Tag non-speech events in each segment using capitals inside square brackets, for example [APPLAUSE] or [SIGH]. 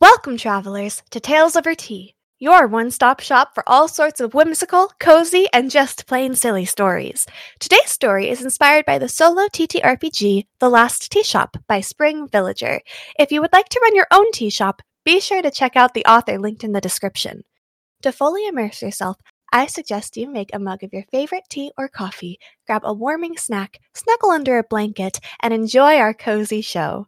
Welcome, travelers, to Tales Over Tea, your one stop shop for all sorts of whimsical, cozy, and just plain silly stories. Today's story is inspired by the solo TTRPG The Last Tea Shop by Spring Villager. If you would like to run your own tea shop, be sure to check out the author linked in the description. To fully immerse yourself, I suggest you make a mug of your favorite tea or coffee, grab a warming snack, snuggle under a blanket, and enjoy our cozy show.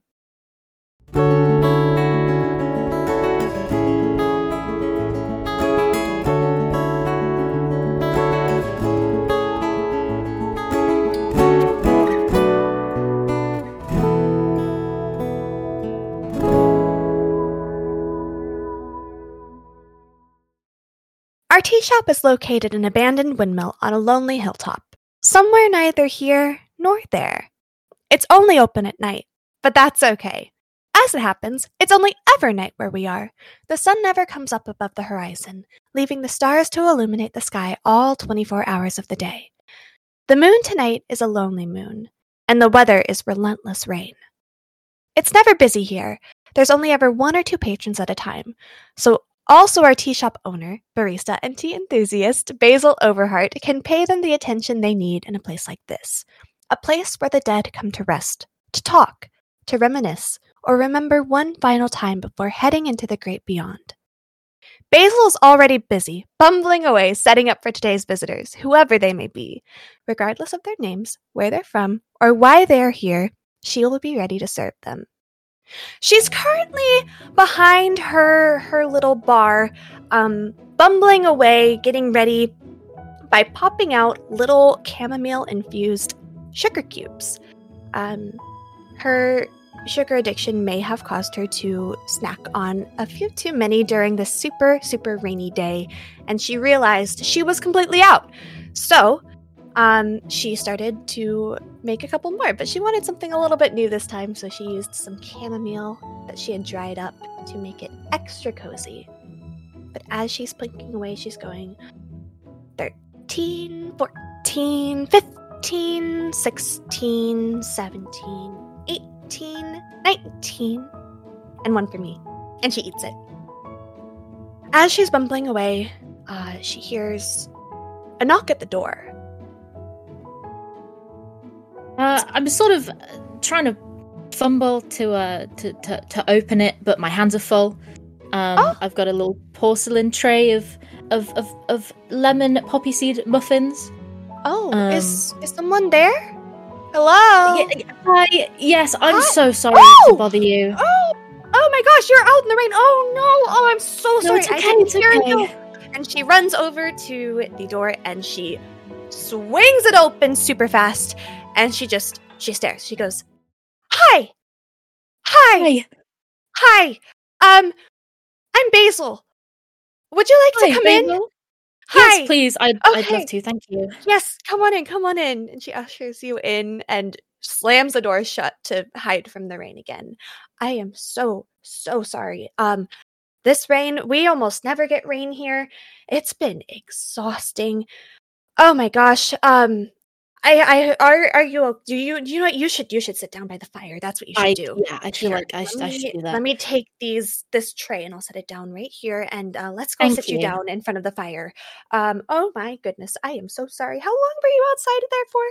Our tea shop is located in an abandoned windmill on a lonely hilltop, somewhere neither here nor there. It's only open at night, but that's okay. As it happens, it's only ever night where we are. The sun never comes up above the horizon, leaving the stars to illuminate the sky all 24 hours of the day. The moon tonight is a lonely moon, and the weather is relentless rain. It's never busy here. There's only ever one or two patrons at a time, so also, our tea shop owner, barista, and tea enthusiast, Basil Overhart, can pay them the attention they need in a place like this. A place where the dead come to rest, to talk, to reminisce, or remember one final time before heading into the great beyond. Basil is already busy, bumbling away, setting up for today's visitors, whoever they may be. Regardless of their names, where they're from, or why they are here, she will be ready to serve them. She's currently behind her her little bar, um, bumbling away, getting ready by popping out little chamomile infused sugar cubes. Um, her sugar addiction may have caused her to snack on a few too many during this super super rainy day, and she realized she was completely out. So um, she started to make a couple more, but she wanted something a little bit new this time, so she used some chamomile that she had dried up to make it extra cozy. But as she's blinking away, she's going 13, 14, 15, 16, 17, 18, 19, and one for me. And she eats it. As she's bumbling away, uh, she hears a knock at the door. Uh, I'm sort of trying to fumble to uh to, to, to open it, but my hands are full. Um, Oh. I've got a little porcelain tray of of, of, of lemon poppy seed muffins. Oh, Um, is is someone there? Hello. Hi, yes, I'm Hi. so sorry Oh! to bother you. Oh, oh my gosh, you're out in the rain. Oh no. Oh, I'm so No, sorry. it's I okay, didn't it's hear okay. you. And she runs over to the door and she swings it open super fast. And she just she stares. She goes, "Hi, hi, Hi, hi. Um, I'm Basil. Would you like hi, to come in? Basil. Hi. Yes, please. I'd, I'd love to. Thank you. Yes, come on in, come on in. And she ushers you in and slams the door shut to hide from the rain again. I am so, so sorry. Um, this rain, we almost never get rain here. It's been exhausting. Oh my gosh. Um, I, I, are, are you, do you, do you know what? You should, you should sit down by the fire. That's what you should I do. yeah, I feel Here, like I, let sh- I me- should do that. Let me take these this tray and I'll set it down right here and uh, let's go Thank sit you. you. down in front of the fire. Um, oh my goodness, I am so sorry. How long were you outside there for?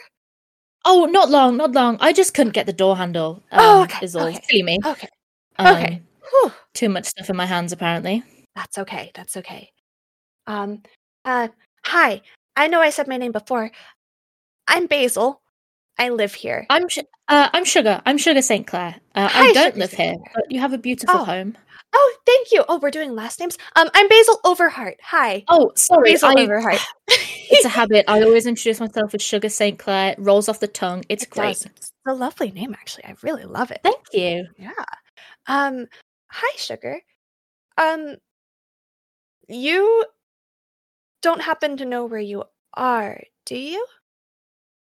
Oh, not long, not long. I just couldn't get the door handle. Um, Oh, okay, Is all. okay. Silly me. Okay, Um, okay. Whew. Too much stuff in my hands, apparently. That's okay. That's okay. Um, uh, hi. I know I said my name before. I'm Basil. I live here. I'm uh, I'm Sugar. I'm Sugar St. Clair. Uh, Hi, I don't Sugar live here, but you have a beautiful Oh. home. Oh, thank you. Oh, we're doing last names. Um, I'm Basil Overheart. Hi. Oh, sorry. Basil I, Overheart. [LAUGHS] it's a habit. I always introduce myself as Sugar St. Clair. Rolls off the tongue. It's It great. does. It's a lovely name, actually. I really love it. Thank you. Yeah. Um, hi, Sugar. Um, you don't happen to know where you are, do you?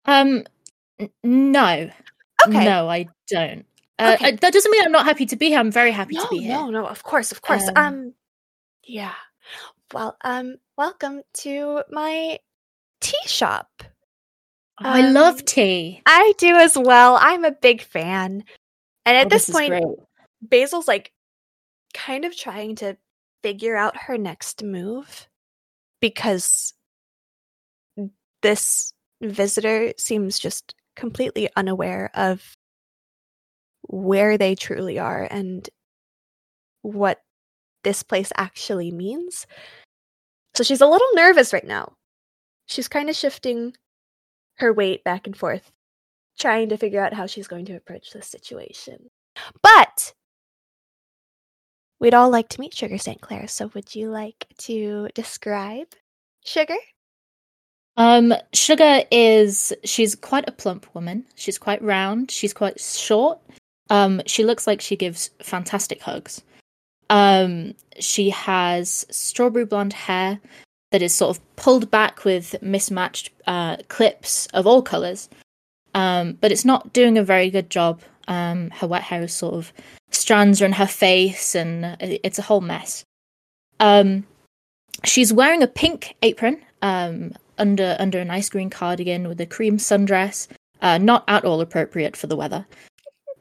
Um, n- no, Okay. no, I don't. Uh, Okay. uh, that doesn't mean I'm not happy to be here. I'm very happy no, to be here. no, no. Of course, of course. Um, Um, yeah. Well, um, welcome to my tea shop. I love um, tea. I do as well. I'm a big fan. And at Oh, this, is point, great. Basil's like kind of trying to figure out her next move because this visitor seems just completely unaware of where they truly are and what this place actually means. So she's a little nervous right now. She's kind of shifting her weight back and forth, trying to figure out how she's going to approach this situation. But we'd all like to meet Sugar St. Clair, so would you like to describe Sugar? Um, Sugar is she's quite a plump woman. She's quite round. She's quite short. Um, she looks like she gives fantastic hugs. Um, she has strawberry blonde hair that is sort of pulled back with mismatched uh, clips of all colors. Um, but it's not doing a very good job. Um, her wet hair is sort of strands are in her face, and it's a whole mess. Um, she's wearing a pink apron um, under under a nice green cardigan with a cream sundress, uh, not at all appropriate for the weather.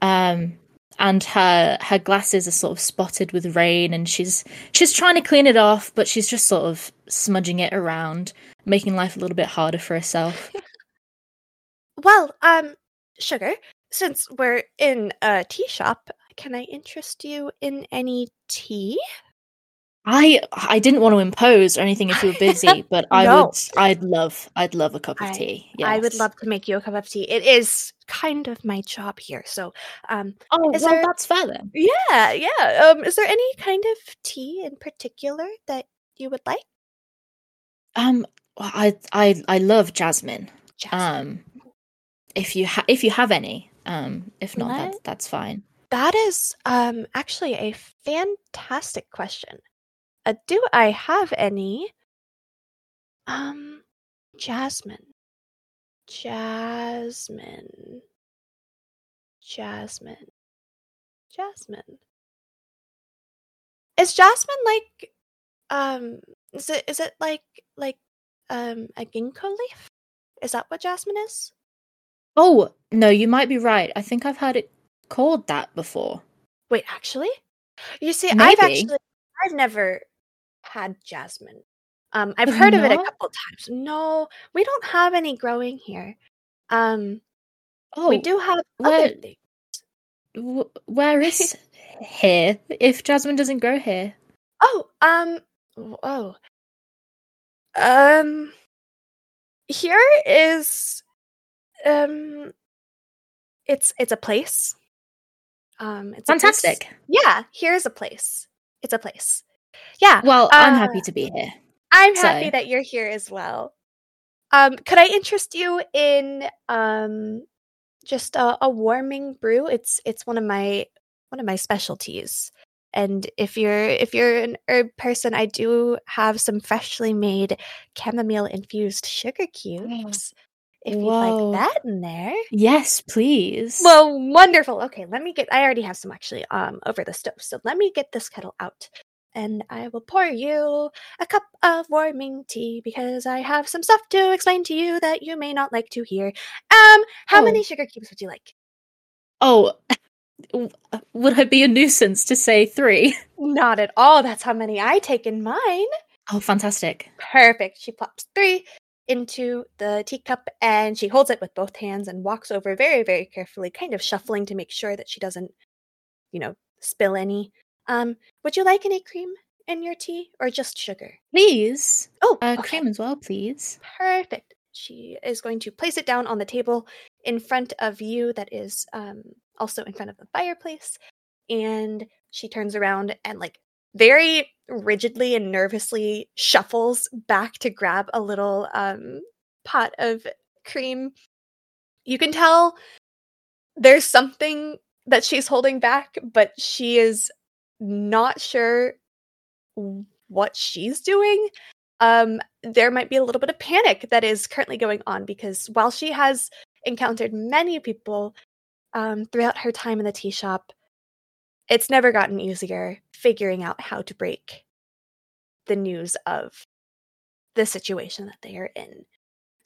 Um, and her her glasses are sort of spotted with rain and she's she's trying to clean it off but she's just sort of smudging it around making life a little bit harder for herself [LAUGHS] well um sugar since we're in a tea shop can i interest you in any tea I I didn't want to impose or anything if you were busy, [LAUGHS] but I No. would I'd love I'd love a cup of I- tea. i would love to make you a cup of tea it is kind of my job here so um Oh, well, there- that's fair then. yeah yeah um is there any kind of tea in particular that you would like Um, I I I love jasmine. Jasmine? Um, if you ha- if you have any, um, if not, that's that's fine. That is um actually a fantastic question. Uh, do I have any? Um, Jasmine. Jasmine. Jasmine. Jasmine. Is Jasmine like um is it is it like like um a ginkgo leaf? Is that what Jasmine is? Oh no, you might be right. I think I've heard it called that before. Wait, actually? You see, I've actually I've never had jasmine. Um I've heard of it a couple times. No, we don't have any growing here. Um Oh, we do have where- other things. w- where is [LAUGHS] here? If jasmine doesn't grow here, Oh, um oh. Um here is um it's it's a place. Um it's a place- fantastic. Yeah, here's a place. It's a place. Yeah. Well, I'm Uh, happy to be here. I'm happy that you're here as well. Um, could I interest you in um just a, a warming brew? It's it's one of my one of my specialties. And if you're if you're an herb person, I do have some freshly made chamomile infused sugar cubes. If you'd like that in there. Yes, please. Well, wonderful. Okay, let me get I already have some actually um over the stove. So let me get this kettle out and I will pour you a cup of warming tea because I have some stuff to explain to you that you may not like to hear. Um, how Oh. many sugar cubes would you like? oh, [LAUGHS] would I be a nuisance to say three? [LAUGHS] Not at all. That's how many I take in mine. Oh, fantastic. Perfect. She plops three into the teacup and she holds it with both hands and walks over very, very carefully, kind of shuffling to make sure that she doesn't, you know, spill any. Um, would you like any cream in your tea or just sugar? Please, Oh, uh, okay. cream as well, please. Perfect. She is going to place it down on the table in front of you, that is um, also in front of the fireplace. And she turns around and, like, very rigidly and nervously shuffles back to grab a little um, pot of cream. You can tell there's something that she's holding back, but she is not sure what she's doing um there might be a little bit of panic that is currently going on because while she has encountered many people um throughout her time in the tea shop it's never gotten easier figuring out how to break the news of the situation that they are in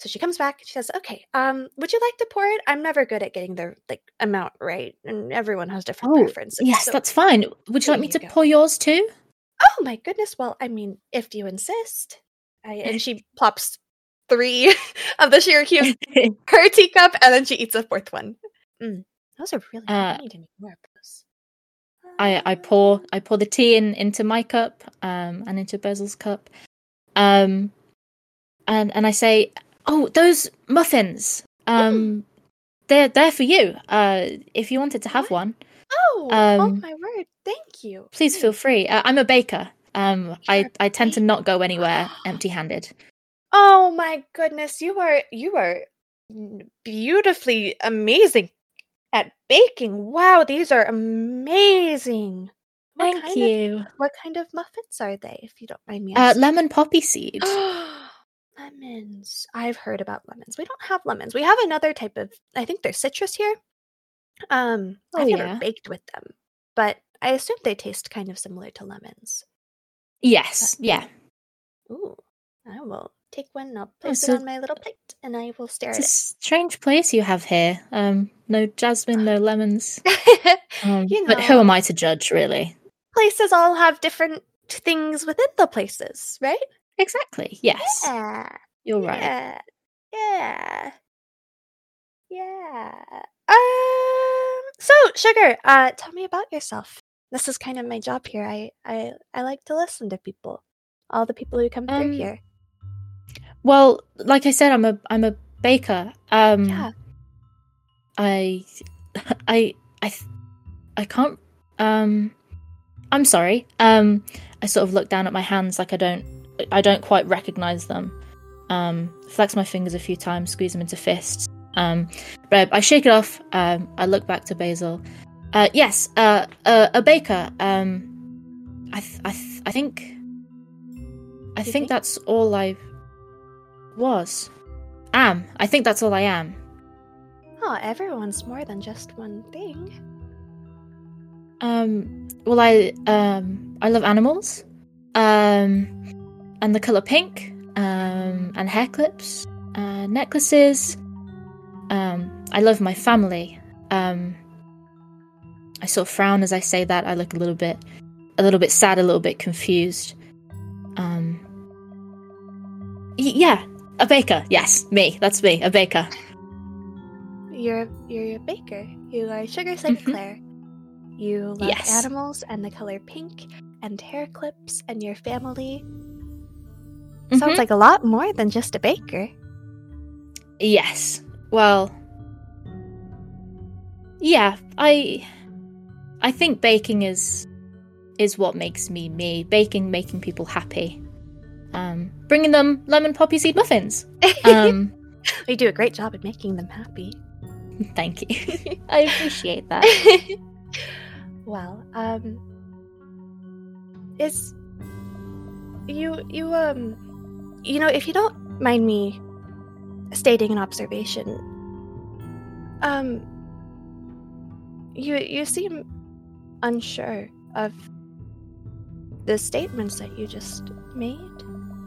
So she comes back. And she says, "Okay, um, would you like to pour it? I'm never good at getting the like amount right, and everyone has different Oh, preferences." yes, so- that's fine. Would you like me you to go. pour yours too? Oh my goodness. Well, I mean, if you insist. I, and she plops three [LAUGHS] of the sugar cubes in her teacup, and then she eats a fourth one. Mm, those are really. good. Uh, I need more of those. I, I Uh, pour I pour the tea in into my cup um and into Basil's cup. Um and and I say, "Oh, those muffins. Um they're they're for you. Uh if you wanted to have What? one, Oh, oh um, my word! Thank you. please feel free. Uh, I'm a baker. Um I You're I tend to not go anywhere [GASPS] empty-handed. Oh my goodness, you are you are beautifully amazing at baking. Wow, these are amazing. What Thank you. Of, what kind of muffins are they, if you don't mind me Uh asking? lemon poppy seed. [GASPS] [GASPS] lemons. I've heard about lemons. We don't have lemons. We have another type of. I think they're citrus here. Um, Oh, I've never baked with them, but I assume they taste kind of similar to lemons. Yes, yeah. Ooh, I will take one. And I'll Oh, place so it on my little plate, and I will stare It's a at strange place you have here. Um no jasmine, no [LAUGHS] lemons. Um, You but who am I to judge, really? Places all have different things within the places, right? Exactly. Yes, Yeah. you're right. Yeah. Yeah. Yeah. Um so sugar, uh tell me about yourself. This is kind of my job here. I I I like to listen to people. All the people who come through Um, here. Well, like I said, I'm a I'm a baker. Um, Yeah. [LAUGHS] I, I, I, I can't. Um, I'm sorry. Um, I sort of look down at my hands like I don't, I don't quite recognize them. Um, flex my fingers a few times, squeeze them into fists. Um, but I shake it off. Um, I look back to Basil. Uh, yes, uh, uh, a baker. Um, I, th- I, th- I think, I think think? that's all I was. Am. I think that's all I am. Oh, everyone's more than just one thing. Um, well, I um, I love animals, um, and the color pink, um, and hair clips, uh, necklaces. Um, I love my family. Um, I sort of frown as I say that. I look a little bit, a little bit sad, a little bit confused. Um, y- yeah, a baker. Yes, me. That's me, a baker. You're you're a baker. You are Sugar St. Mhm. Clair. You love Yes. animals and the color pink and hair clips and your family. Mhm. Sounds like a lot more than just a baker. Yes. Well, yeah, I I think baking is is what makes me me. Baking making people happy. Um bringing them lemon poppy seed muffins. [LAUGHS] Um you do a great job at making them happy. thank you. [LAUGHS] [LAUGHS] I appreciate that. well, um is you you um you know, if you don't mind me stating an observation, um you you seem unsure of the statements that you just made.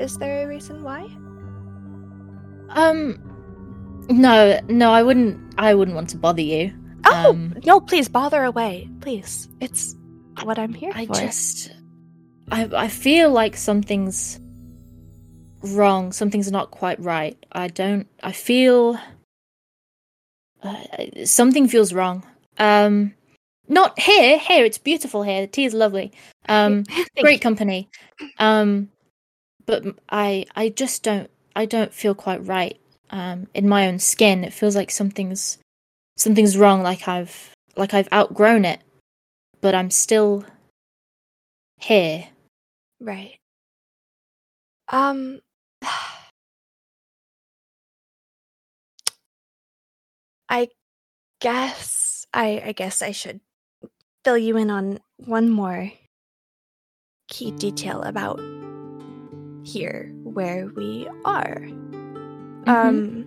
Is there a reason why? Um no, no, I wouldn't I wouldn't want to bother you. Oh Um, no, please bother away. Please. It's what I'm here I for. I just I I feel like something's wrong. Something's not quite right. I don't I feel uh, something feels wrong. Um not here. Here it's beautiful here. The tea is lovely. Um [LAUGHS] great company. Um but I. I just don't I don't feel quite right. Um in my own skin it feels like something's something's wrong like I've like I've outgrown it. But I'm still here. Right. Um [SIGHS] I guess I I guess I should fill you in on one more key detail about here where we are. Um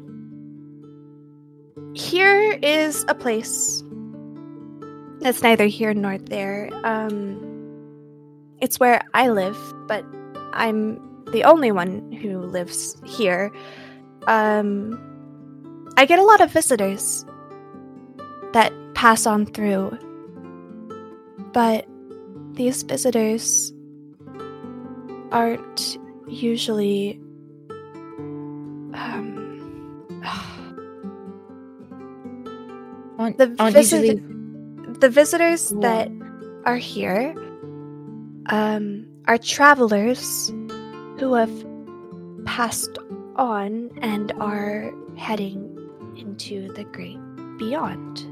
here is a place that's neither here nor there. Um it's where I live, but I'm the only one who lives here. um I get a lot of visitors that pass on through. But these visitors aren't usually um Aren't, The aren't visit- usually the visitors Yeah. that are here um, are travelers who have passed on and are heading into the great beyond.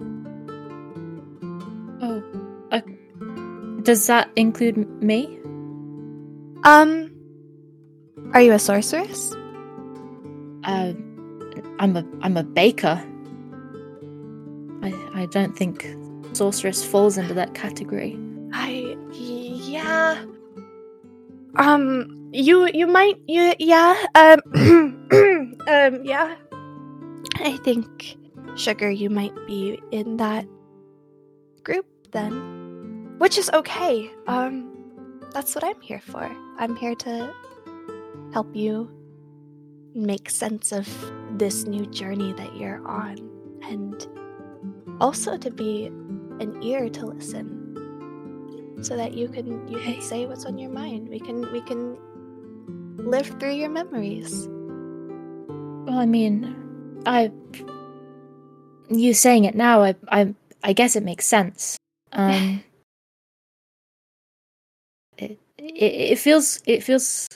Oh, uh, does that include me? Um, are you a sorceress? Uh, I'm a I'm a baker. I I don't think sorceress falls into that category. I yeah. Um, you you might you yeah um [CLEARS THROAT] um yeah. I think sugar, you might be in that group then, which is okay. Um, that's what I'm here for. I'm here to help you make sense of this new journey that you're on, and also to be an ear to listen so that you can you can say what's on your mind. We can we can live through your memories. Well, I mean, I you saying it now, I I I guess it makes sense. Um, [LAUGHS] it, it it feels it feels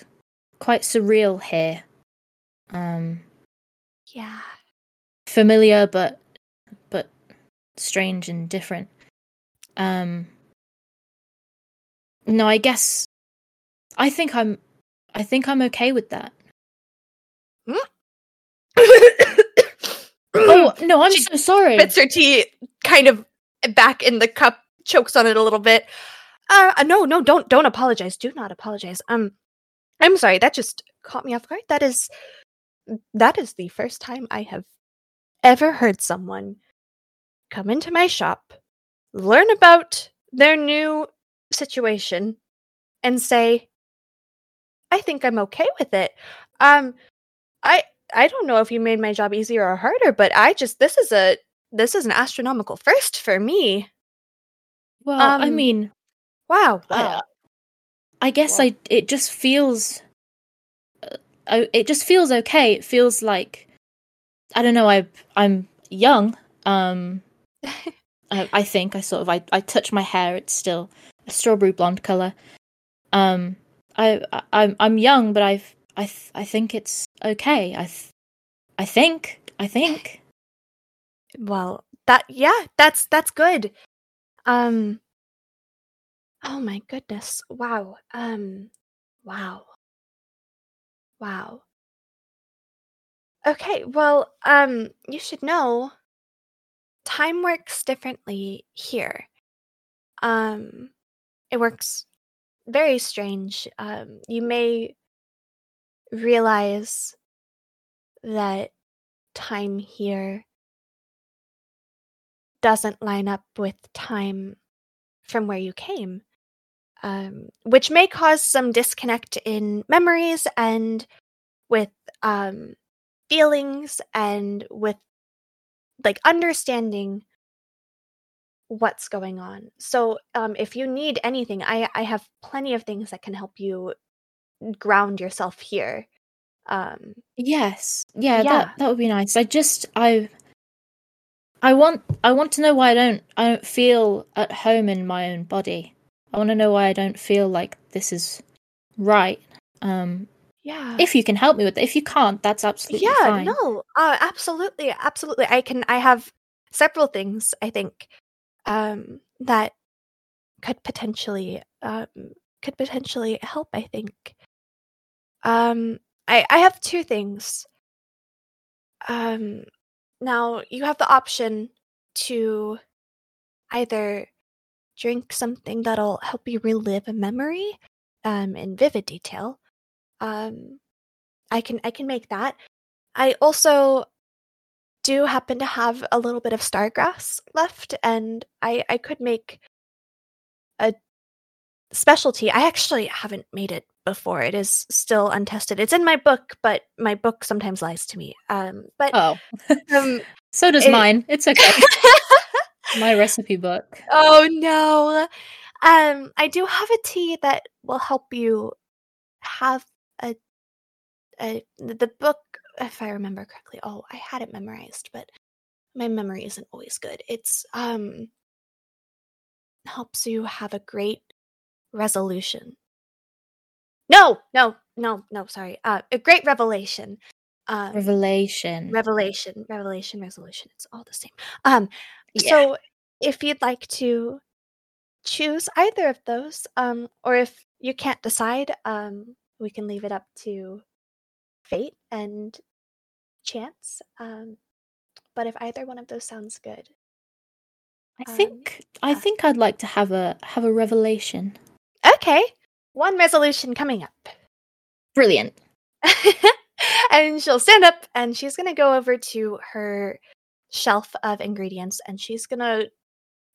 quite surreal here. Um, Yeah. familiar but but strange and different. Um, no, I guess I think I'm I think I'm okay with that. Oh no, I'm She so sorry. Spits her tea kind of back in the cup, chokes on it a little bit. Uh, uh, no, no, don't don't apologize. Do not apologize. Um, I'm sorry. That just caught me off guard. That is that is the first time I have ever heard someone come into my shop, learn about their new situation, and say, "I think I'm okay with it." Um, I I don't know if you made my job easier or harder, but I just this is a this is an astronomical first for me. well, I um, mean, Wow. I. I guess Wow. I it just feels uh, it just feels okay. It feels like I don't know. I I'm young. Um, [LAUGHS] I, I think I sort of I I touch my hair. It's still a strawberry blonde color. Um, I, I I'm young, but I've I th- I think it's okay. I th- I think I think. well, that yeah, that's that's good. Um Oh my goodness. Wow. Um wow. Wow. Okay, well, um you should know time works differently here. Um it works very strange. Um you may realize that time here doesn't line up with time from where you came, um, which may cause some disconnect in memories and with um, feelings and with like understanding what's going on. So, um, if you need anything, I I have plenty of things that can help you ground yourself here. Um, Yes. Yeah, Yeah. that that would be nice. I just I I want I want to know why I don't I don't feel at home in my own body. I want to know why I don't feel like this is right. Um yeah. if you can help me with it. If you can't, that's absolutely yeah fine. no uh absolutely absolutely i can i have several things i think um that could potentially um could potentially help i think. Um i i have two things. Um now you have the option to either drink something that'll help you relive a memory um in vivid detail. Um I can I can make that. I also do happen to have a little bit of stargrass left, and I I could make a specialty. I actually haven't made it before. It is still untested. It's in my book, but my book sometimes lies to me. Um, but Oh, um, [LAUGHS] so does it- mine. It's okay. [LAUGHS] My recipe book. oh no. Um, I do have a tea that will help you have a a the book if I remember correctly. Oh, I had it memorized, but my memory isn't always good. It's um helps you have a great resolution. No, no, no, no, sorry. Uh a great revelation. Um Revelation. revelation, revelation, resolution. It's all the same. Um Yeah. so if you'd like to choose either of those, um, or if you can't decide, um, we can leave it up to fate and chance. Um, but if either one of those sounds good, I um, think I think I'd like to have a have a revelation. okay, one resolution coming up. Brilliant. [LAUGHS] and she'll stand up and she's gonna go over to her shelf of ingredients and she's gonna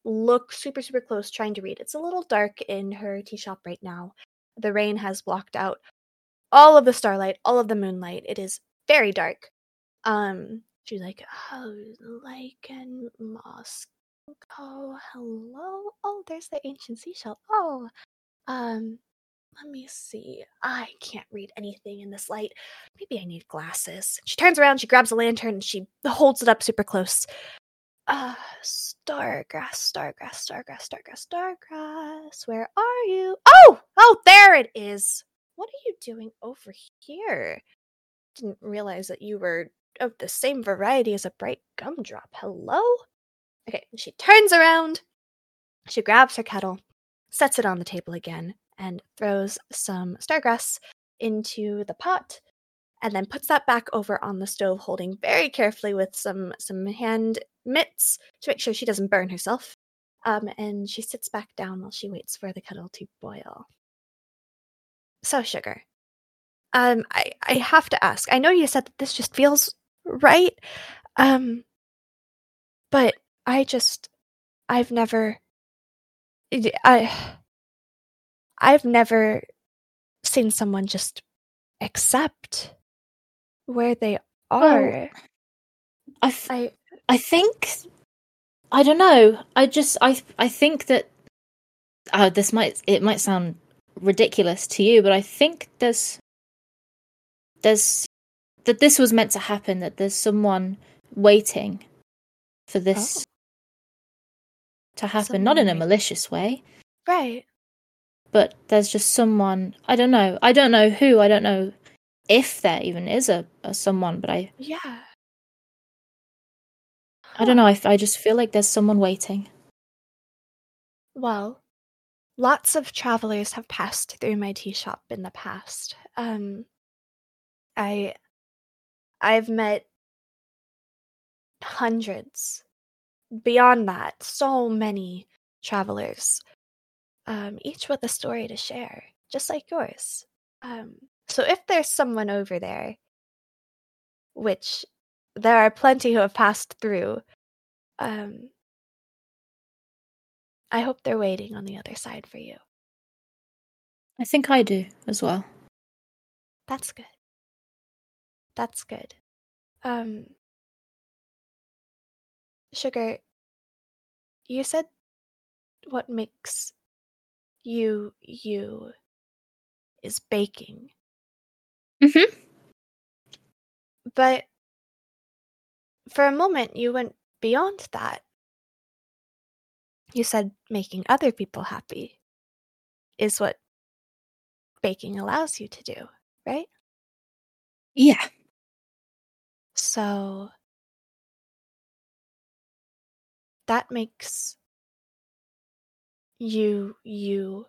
look super super close trying to read it's a little dark in her tea shop right now the rain has blocked out all of the starlight all of the moonlight it is very dark um she's like oh like in moscow hello oh there's the ancient seashell oh um let me see. I can't read anything in this light. Maybe I need glasses. She turns around, she grabs a lantern, and she holds it up super close. Uh, Stargrass, Stargrass, Stargrass, Stargrass, Stargrass. Where are you? Oh, oh, there it is. What are you doing over here? Didn't realize that you were of the same variety as a bright gumdrop. Hello? Okay, she turns around. She grabs her kettle, sets it on the table again, and throws some stargrass into the pot and then puts that back over on the stove holding very carefully with some some hand mitts to make sure she doesn't burn herself um, and she sits back down while she waits for the kettle to boil so sugar um i i have to ask i know you said that this just feels right um but i just i've never i I've never seen someone just accept where they are. I th- I I think I don't know. I just I I think that oh, this might it might sound ridiculous to you, but I think there's there's that this was meant to happen. That there's someone waiting for this to happen, not in a malicious way, right. but there's just someone. I don't know. I don't know who. I don't know if there even is a, a someone, but I Yeah. I don't know. I just feel like there's someone waiting. Well, lots of travelers have passed through my tea shop in the past. Um I I've met hundreds. Beyond that, so many travelers. Um each with a story to share, just like yours. Um so if there's someone over there which there are plenty who have passed through um I hope they're waiting on the other side for you. I think I do as well. That's good. That's good. Um Sugar, you said what makes you you is baking. Mhm. But for a moment you went beyond that. You said making other people happy is what baking allows you to do, right? Yeah. So that makes you you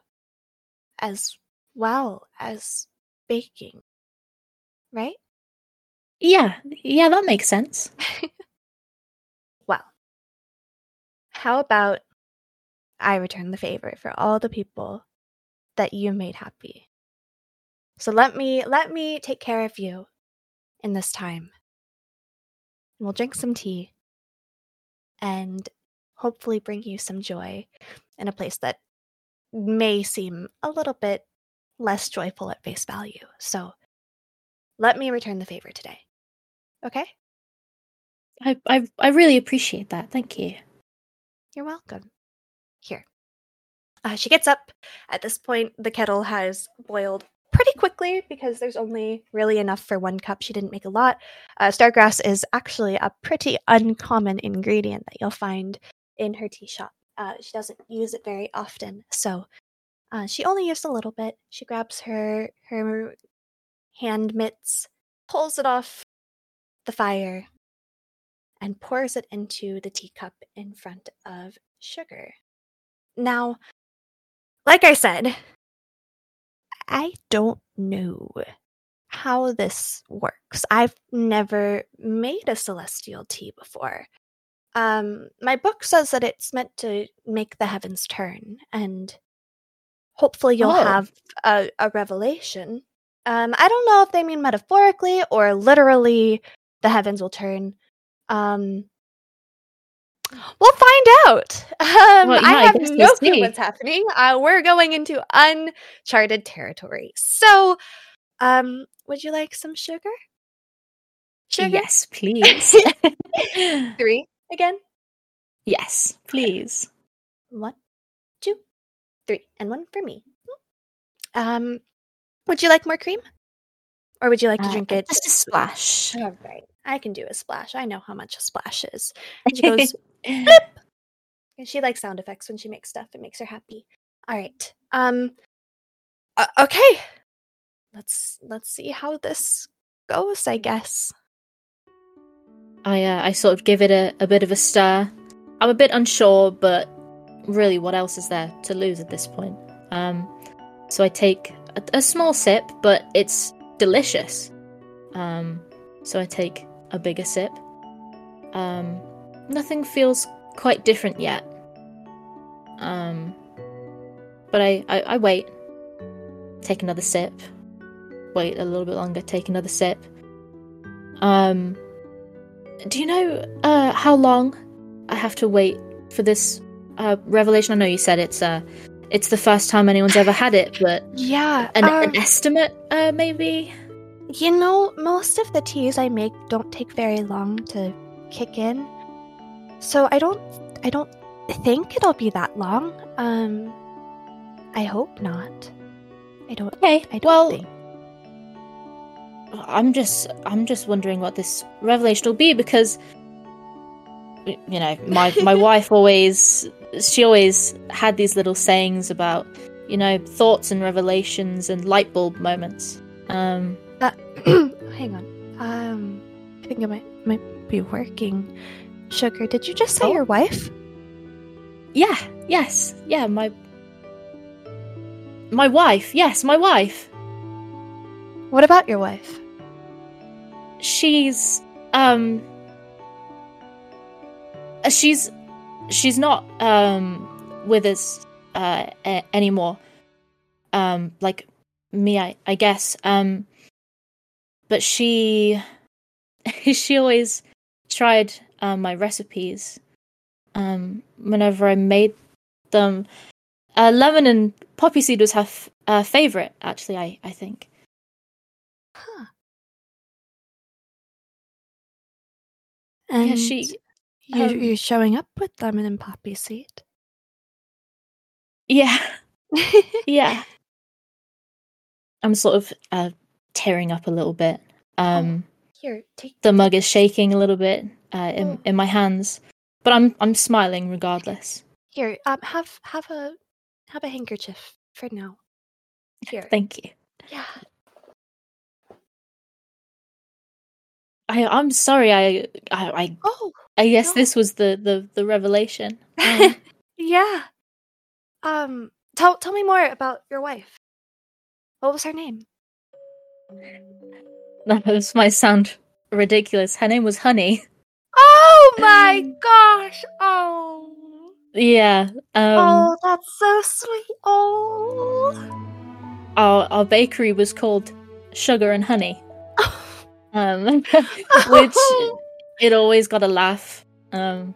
as well as baking, right? Yeah. Yeah, that makes sense. [LAUGHS] well, how about I return the favor for all the people that you made happy? So let me let me take care of you in this time. We'll drink some tea and hopefully bring you some joy in a place that may seem a little bit less joyful at face value. So let me return the favor today. Okay? I, I I really appreciate that. Thank you. You're welcome. Here. Uh, she gets up. At this point, the kettle has boiled pretty quickly because there's only really enough for one cup. She didn't make a lot. Uh, stargrass is actually a pretty uncommon ingredient that you'll find in her tea shop. Uh, she doesn't use it very often, so uh, she only used a little bit. She grabs her her hand mitts, pulls it off the fire, and pours it into the teacup in front of Sugar. Now, like I said, I don't know how this works. I've never made a celestial tea before. Um, my book says that it's meant to make the heavens turn, and hopefully you'll Oh. have a, a revelation. Um, I don't know if they mean metaphorically or literally the heavens will turn. Um, we'll find out. Um, Well, yeah, I I have guess no clue what's happening. Uh, we're going into uncharted territory. So, um, would you like some sugar? Sugar? Yes, [LAUGHS] please. [LAUGHS] Three again. yes, please. One, two, three, and one for me. Um, would you like more cream, or would you like to Uh, drink it? Just a splash. All right, I can do a splash. I know how much a splash is. And [LAUGHS] she goes, she likes sound effects when she makes stuff. It makes her happy. All right. Um. uh, okay. Let's let's see how this goes. I guess. I uh, I sort of give it a, a bit of a stir. I'm a bit unsure, but really, what else is there to lose at this point? Um, so I take a, a small sip, but it's delicious. Um, so I take a bigger sip. Um, nothing feels quite different yet. Um, but I, I, I wait. Take another sip. Wait a little bit longer. Take another sip. Um, do you know uh, how long I have to wait for this uh, revelation? I know you said it's uh, it's the first time anyone's ever had it, but [LAUGHS] Yeah. an, um, an estimate, uh, maybe. You know, most of the teas I make don't take very long to kick in. So I don't I don't think it'll be that long. Um I hope not. I don't Okay. I don't well, think. I'm just I'm just wondering what this revelation will be because you know my my [LAUGHS] wife always she always had these little sayings about you know thoughts and revelations and light bulb moments. Um, Uh, [CLEARS THROAT] hang on. Um I think it might might be working. Sugar, did you just say Oh. your wife? yeah, yes, yeah, my my wife, yes, my wife. What about your wife? She's um uh, she's she's not um with us uh a- anymore. Um like me I I guess. Um but she [LAUGHS] she always tried um, my recipes um whenever I made them. Uh, lemon and poppy seed was her f- uh, favorite actually I I think. Huh. And yeah, she you um, you're showing up with lemon and poppy seed. yeah. [LAUGHS] Yeah. I'm sort of uh, tearing up a little bit. Um, Here, take the mug is shaking a little bit uh, in Oh. in my hands, but I'm I'm smiling regardless. Here, um, have have a have a handkerchief for now. Here, Thank you. yeah. I I'm sorry. I I I, Oh, I guess no. this was the the the revelation. [LAUGHS] Um, yeah. Um, tell tell me more about your wife. What was her name? This might sound ridiculous. Her name was Honey. Oh my gosh! Oh, Yeah. Um. oh, that's so sweet. Oh, Our our bakery was called Sugar and Honey. [LAUGHS] Um. [LAUGHS] which it always got a laugh um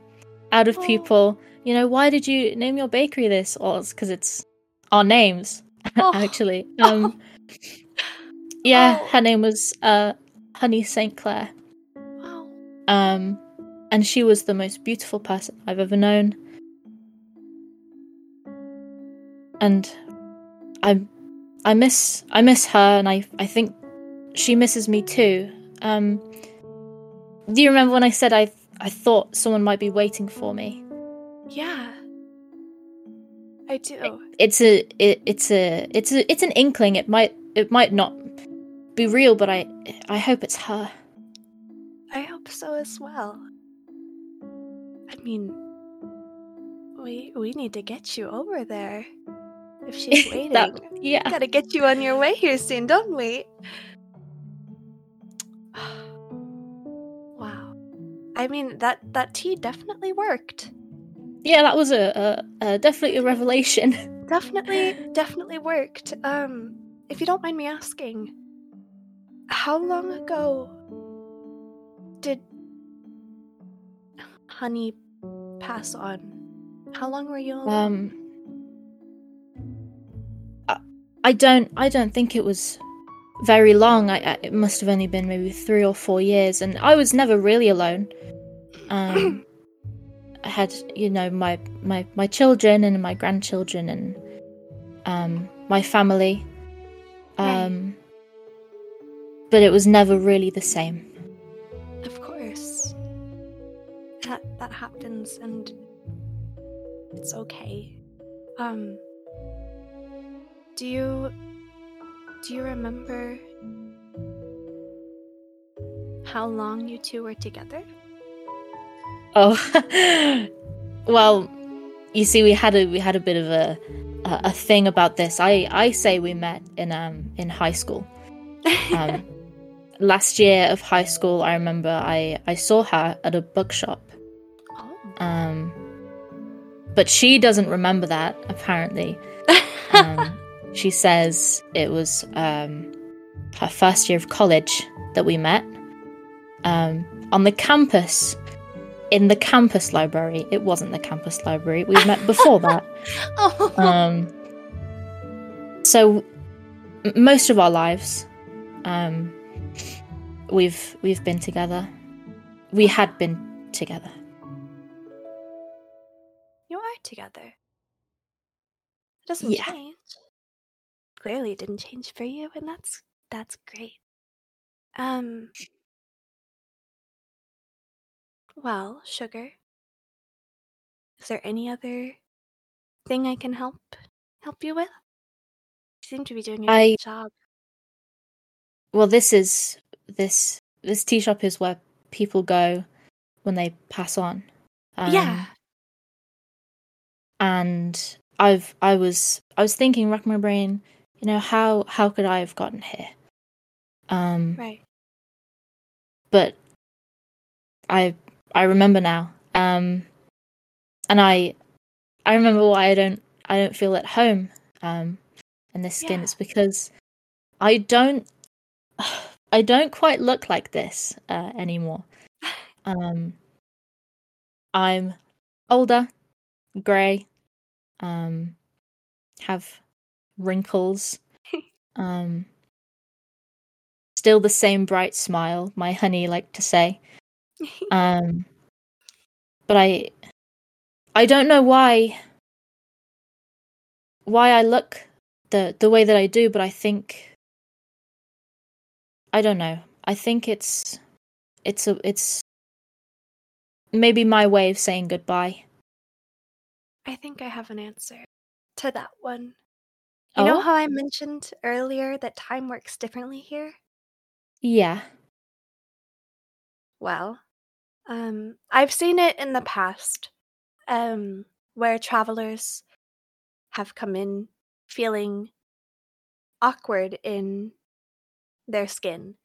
out of people you know why did you name your bakery this or it's because it's our names [LAUGHS] Oh. actually. Um, yeah, Oh. her name was uh, Honey St. Clair. Wow. Um, and she was the most beautiful person I've ever known. And I, I miss, I miss her, and I, I think she misses me too. Um, do you remember when I said I, I thought someone might be waiting for me? Yeah. I do. It's a, it, it's a, it's a, it's an inkling. It might, it might not be real, but I, I hope it's her. I hope so as well. I mean, we we need to get you over there. If she's [LAUGHS] waiting, That- yeah. gotta get you on your way here soon, don't we? [SIGHS] wow. I mean that that tea definitely worked. Yeah, that was a, a, a definitely a revelation. [LAUGHS] Definitely, definitely worked. Um, if you don't mind me asking, how long ago did Honey pass on? How long were you alone? Um, I, I don't, I don't think it was very long. I, I, it must have only been maybe three or four years, and I was never really alone. Um, [COUGHS] I had, you know, my my my children and my grandchildren and um my family. Um, but it was never really the same. Of course. That that happens and it's okay. Um Do you do you remember how long you two were together? Oh, [LAUGHS] well, you see, we had a we had a bit of a a, a thing about this. I I say we met in um in high school. [LAUGHS] Um, last year of high school, I remember I I saw her at a bookshop. oh. Um, but she doesn't remember that apparently. [LAUGHS] Um, she says it was um her first year of college that we met. Um, on the campus, in the campus library. It wasn't the campus library. We met before [LAUGHS] that. oh. Um, so m- most of our lives, um, we've we've been together. We had been together. you are together. It doesn't Yeah. change. Clearly it didn't change for you and that's that's great. Um Well, sugar. Is there any other thing I can help help you with? You seem to be doing a I- good job. Well, this is this this tea shop is where people go when they pass on. Um, yeah. and I've I was I was thinking, racking my brain, you know, how how could I have gotten here? Um, Right. but I I remember now. Um, and I I remember why I don't I don't feel at home um in this skin. Yeah. It's because I don't I don't quite look like this uh, anymore. [LAUGHS] Um, I'm older, grey, um, have wrinkles, [LAUGHS] um, still the same bright smile. My honey like to say. [LAUGHS] Um, but I, I don't know why, why I look the the way that I do. But I think, I don't know. I think it's, it's a, it's maybe my way of saying goodbye. I think I have an answer to that one. You know Oh? how I mentioned earlier that time works differently here? Yeah. Well, um, I've seen it in the past, um, where travelers have come in feeling awkward in their skin.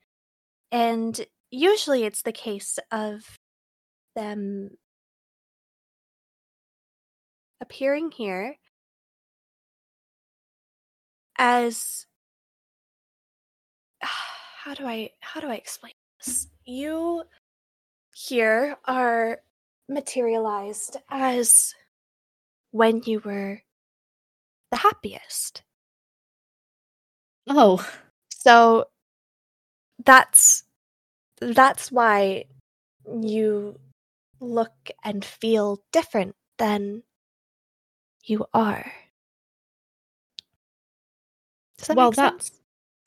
And usually it's the case of them appearing here as [SIGHS] how do I how do I explain this? You here are materialized as when you were the happiest. Oh, So that's that's why you look and feel different than you are. That Well, make that- sense?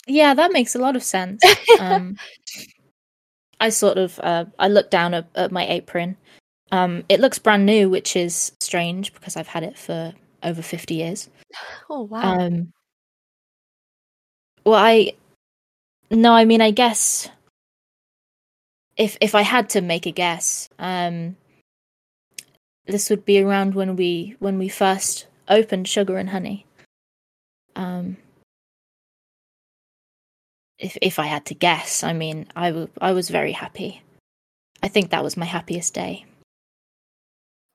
yeah, that makes a lot of sense. Um, [LAUGHS] I sort of uh, I look down at, at my apron. Um, it looks brand new, which is strange because I've had it for over fifty years. oh wow. Um, well, I no, I mean, I guess if if I had to make a guess, um, this would be around when we when we first opened Sugar and Honey. Um, if if I had to guess, I mean, I w- I was very happy. I think that was my happiest day.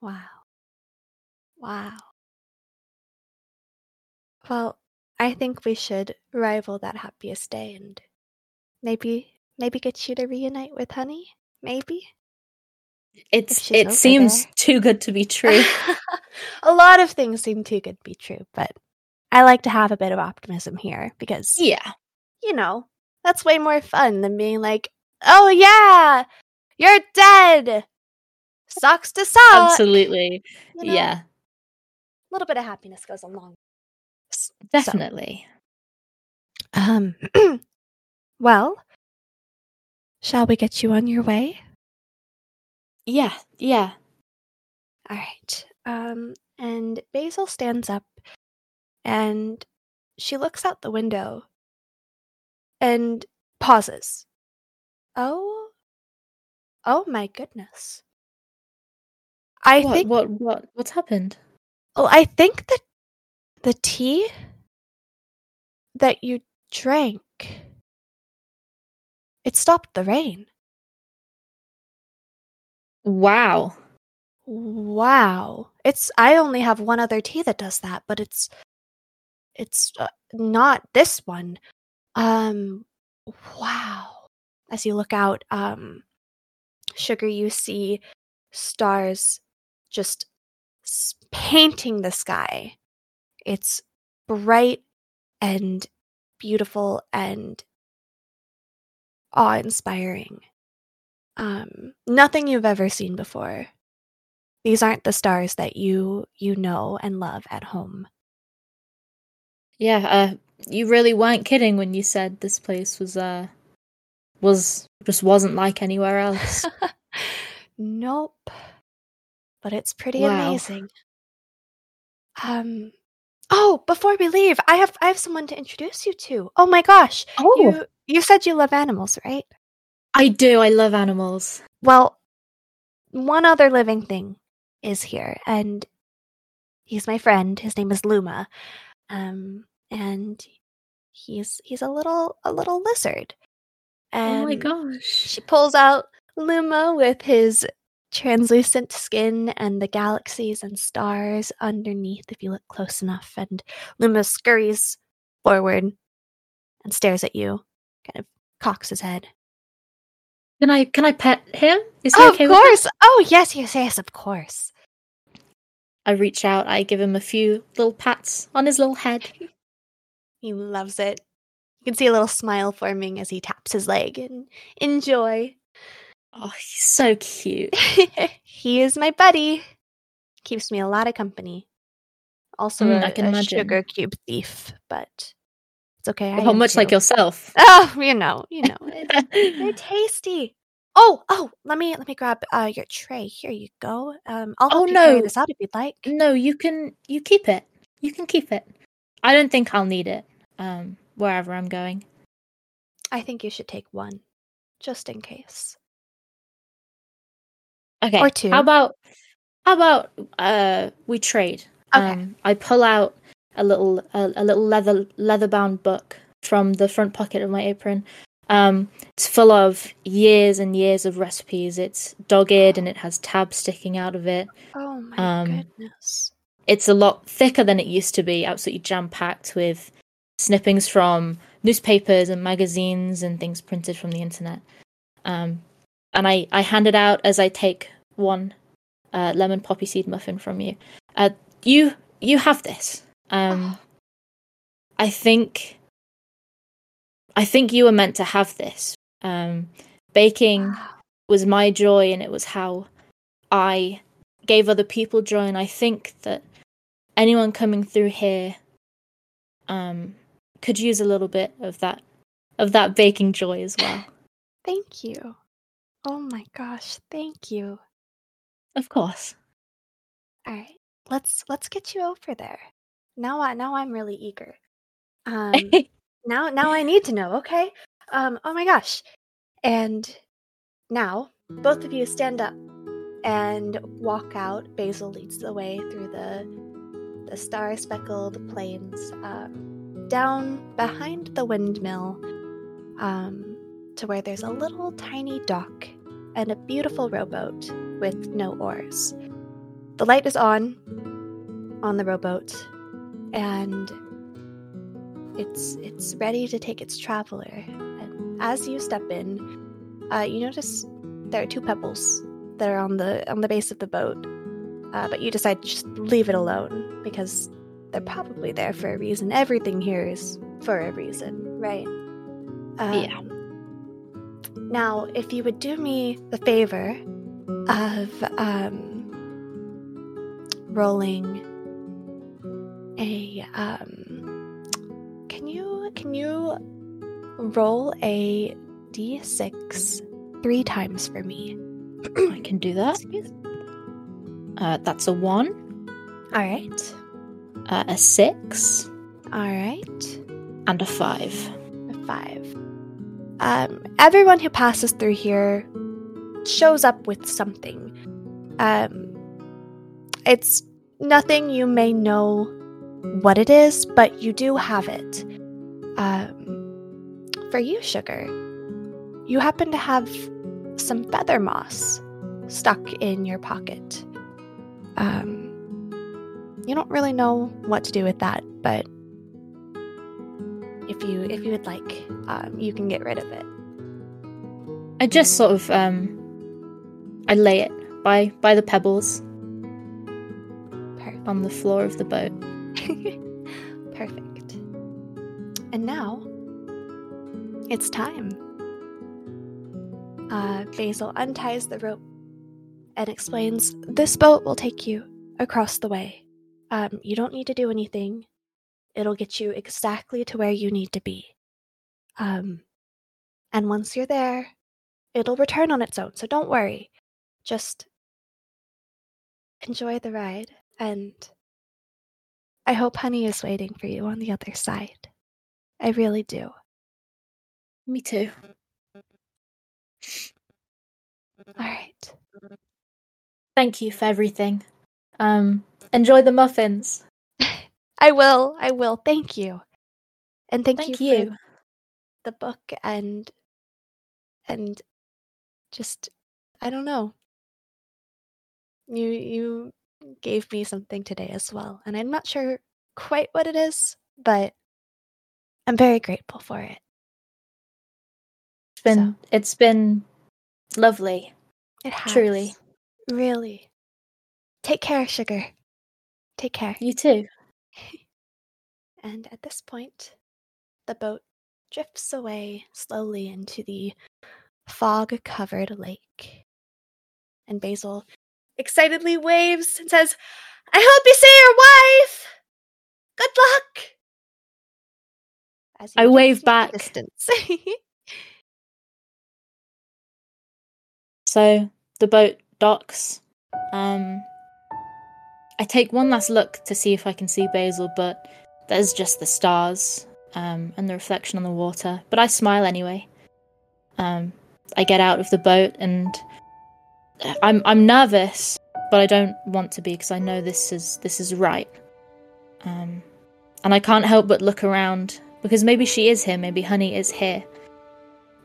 Wow. Wow. Well, I think we should rival that happiest day and maybe maybe get you to reunite with Honey. Maybe. It's it seems there. too good to be [LAUGHS] true. a lot of things seem too good to be true, but I like to have a bit of optimism here because yeah. you know, that's way more fun than being like, "Oh yeah, you're dead." Sucks to suck. Absolutely. you know? Yeah. A little bit of happiness goes a long. S- so- Definitely. [CLEARS THROAT] Um, [CLEARS THROAT] well, shall we get you on your way? Yeah, yeah. All right. Um, and Basil stands up and she looks out the window and pauses. Oh, oh my goodness. I what, think, what, what, what's happened? oh, I think that the tea that you drank, it stopped the rain. Wow. Wow. It's I only have one other tea that does that, but it's it's uh, not this one. Um wow. As you look out um sugar you see stars just painting the sky. It's bright and beautiful and awe-inspiring. Um nothing you've ever seen before. These aren't the stars that you you know and love at home. Yeah, uh, you really weren't kidding when you said this place was, uh, was, just wasn't like anywhere else. [LAUGHS] nope. But it's pretty Wow. amazing. Um Oh, before we leave, I have I have someone to introduce you to. Oh my gosh. oh, You you said you love animals, right? I do. I love animals. Well, one other living thing is here, and he's my friend. His name is Luma, um, and he's he's a little a little lizard. oh my gosh. She pulls out Luma with his translucent skin and the galaxies and stars underneath if you look close enough. And Luma scurries forward and stares at you, kind of cocks his head. Can I, can I pet him? Is he Oh, okay of course. Oh, yes, yes, yes, of course. I reach out. I give him a few little pats on his little head. [LAUGHS] He loves it. You can see a little smile forming as he taps his leg and enjoy. Oh, he's so cute. [LAUGHS] he is my buddy. Keeps me a lot of company. Also, Mm, a, I can a imagine. sugar cube thief, but it's okay. I How much like yourself. [LAUGHS] Oh, you know, you know, [LAUGHS] they're tasty. Oh, oh, let me let me grab uh, your tray. Here you go. Um, I'll help Oh, you carry no. this out if you'd like. No, you can you keep it. You can keep it. I don't think I'll need it. Um, wherever I'm going. I think you should take one, just in case. Okay. Or two. How about how about uh we trade? Okay. Um, I pull out a little a, a little leather leather bound book from the front pocket of my apron. Um, it's full of years and years of recipes. It's dogged and it has tabs sticking out of it. Oh my Um, goodness. It's a lot thicker than it used to be, absolutely jam packed with snippings from newspapers and magazines and things printed from the internet. Um, and I, I hand it out as I take one uh, lemon poppy seed muffin from you. Uh, you you have this. Um, I think I think you were meant to have this. Um, baking was my joy, and it was how I gave other people joy. And I think that anyone coming through here um, could use a little bit of that of that baking joy as well. Thank you. Oh my gosh, thank you. Of course. All right, let's let's get you over there. Now I now I'm really eager. Um, [LAUGHS] now now I need to know. Okay. Um. Oh my gosh. And now both of you stand up and walk out. Basil leads the way through the the star speckled plains um, down behind the windmill um, to where there's a little tiny dock and a beautiful rowboat with no oars. The light is on on the rowboat, and it's it's ready to take its traveler. And as you step in, uh, you notice there are two pebbles that are on the on the base of the boat. Uh, but you decide to just leave it alone because they're probably there for a reason. Everything here is for a reason, right? Um, Yeah. Now, if you would do me the favor of um, rolling a um, can you can you roll a d6 three times for me? [CLEARS THROAT] I can do that. Uh, that's a one, All right. uh, a six, All right. and a five. A five. Um, everyone who passes through here shows up with something. Um, it's nothing you may know what it is, but you do have it. Um, for you, Sugar, you happen to have some feather moss stuck in your pocket. Um, you don't really know what to do with that, but if you if you would like, um, you can get rid of it. I just sort of um, I lay it by by the pebbles Perfect. on the floor of the boat. [LAUGHS] Perfect. And now it's time. Uh, Basil unties the rope and explains this boat will take you across the way. Um, you don't need to do anything. It'll get you exactly to where you need to be. Um, and once you're there, it'll return on its own. So don't worry. Just enjoy the ride and I hope Honey is waiting for you on the other side. I really do. Me too. All right. Thank you for everything. Um, enjoy the muffins. I will. I will. Thank you. And thank, Thank you, you. for the book and and just I don't know. You you gave me something today as well, and I'm not sure quite what it is, but I'm very grateful for it. It's been it's been lovely. It has Truly. really. Take care, sugar. Take care. You too. [LAUGHS] And at this point, the boat drifts away slowly into the fog covered lake. And Basil excitedly waves and says, I hope you see your wife! Good luck! As I wave back. Distance. [LAUGHS] So the boat docks. Um, I take one last look to see if I can see Basil, but there's just the stars um, and the reflection on the water. But I smile anyway. Um, I get out of the boat and I'm I'm nervous, but I don't want to be because I know this is this is right. Um, and I can't help but look around because maybe she is here, maybe Honey is here.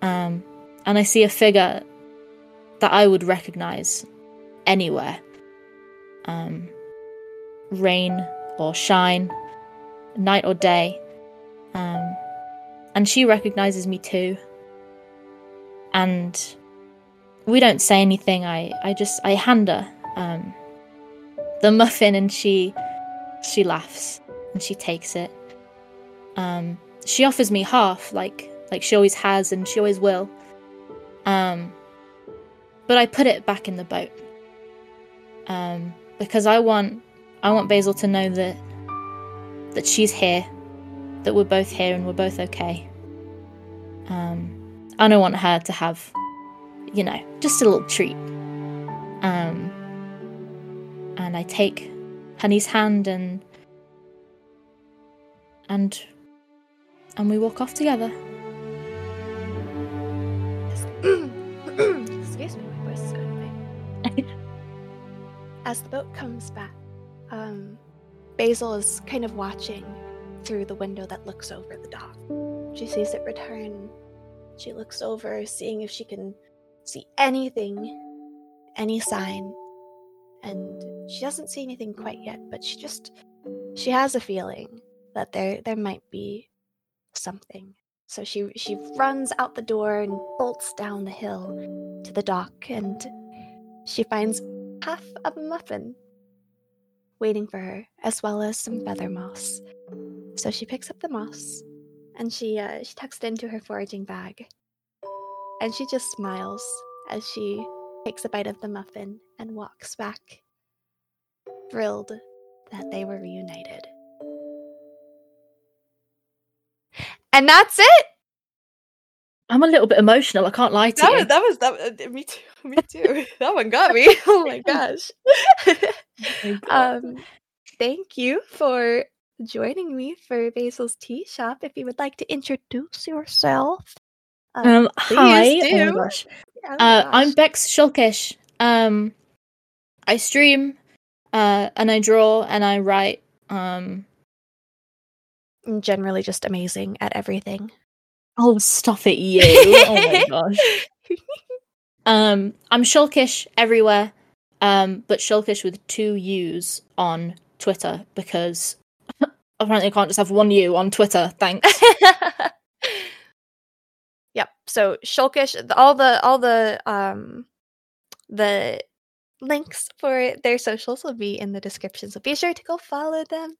Um, and I see a figure that I would recognize anywhere. Um, rain or shine, night or day. Um, and she recognizes me too. And we don't say anything. I, I just I hand her um, the muffin, and she she laughs and she takes it. Um, she offers me half, like like she always has and she always will. Um, but I put it back in the boat um, because I want I want Basil to know that that she's here, that we're both here and we're both okay. Um, I don't want her to have, you know, just a little treat. Um, and I take Honey's hand and and and we walk off together. Excuse me, my voice is going away. [LAUGHS] As the boat comes back, um, Basil is kind of watching through the window that looks over the dock. She sees it return. She looks over, seeing if she can see anything, any sign. And she doesn't see anything quite yet, but she just she has a feeling that there there might be something. So she she runs out the door and bolts down the hill to the dock and she finds half of a muffin waiting for her, as well as some feather moss. So she picks up the moss and she uh, she tucks it into her foraging bag, and she just smiles as she takes a bite of the muffin and walks back, thrilled that they were reunited. And that's it. I'm a little bit emotional. I can't lie to That you. was that was that. uh, me too. [LAUGHS] Me too. that one got me. [LAUGHS] Oh my [LAUGHS] gosh. um, thank you for joining me for Basil's Tea Shop. If you would like to introduce yourself, uh, um, hi. Oh my gosh. oh my Uh, I'm. Bex Shulkish. Um, I stream, uh, and I draw and I write. Um, I'm generally just amazing at everything. Oh, stop it, you! [LAUGHS] oh my gosh. Um, I'm Shulkish everywhere. Um, but Shulkish with two U's on Twitter because [LAUGHS] apparently I can't just have one U on Twitter. Thanks. [LAUGHS] yep. So Shulkish, all the all the um the links for their socials will be in the description. So be sure to go follow them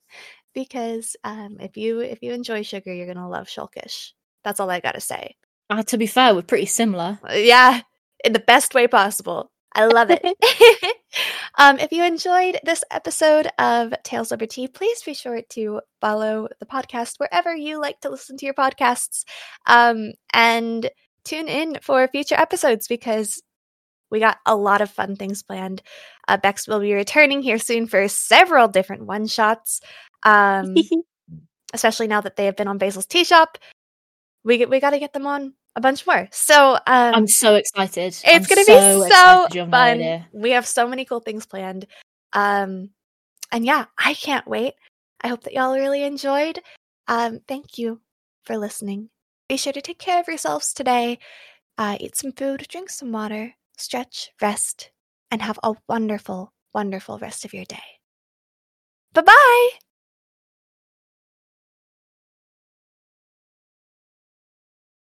because um if you if you enjoy sugar, you're gonna love Shulkish. That's all I gotta say. Uh, to be fair, we're pretty similar. Uh, Yeah, in the best way possible. I love it. [LAUGHS] [LAUGHS] um, if you enjoyed this episode of Tales Over Tea, please be sure to follow the podcast wherever you like to listen to your podcasts. Um, and tune in for future episodes because we got a lot of fun things planned. Uh, Bex will be returning here soon for several different one shots. Um, [LAUGHS] especially now that they have been on Basil's Tea Shop. We get, we got to get them on a bunch more. So um, I'm so excited. it's I'm gonna so be so no fun. we have so many cool things planned. Um, and yeah, I can't wait. I hope that y'all really enjoyed. Um, thank you for listening. Be sure to take care of yourselves today. Uh, eat some food, drink some water, stretch, rest, and have a wonderful, wonderful rest of your day. Bye bye.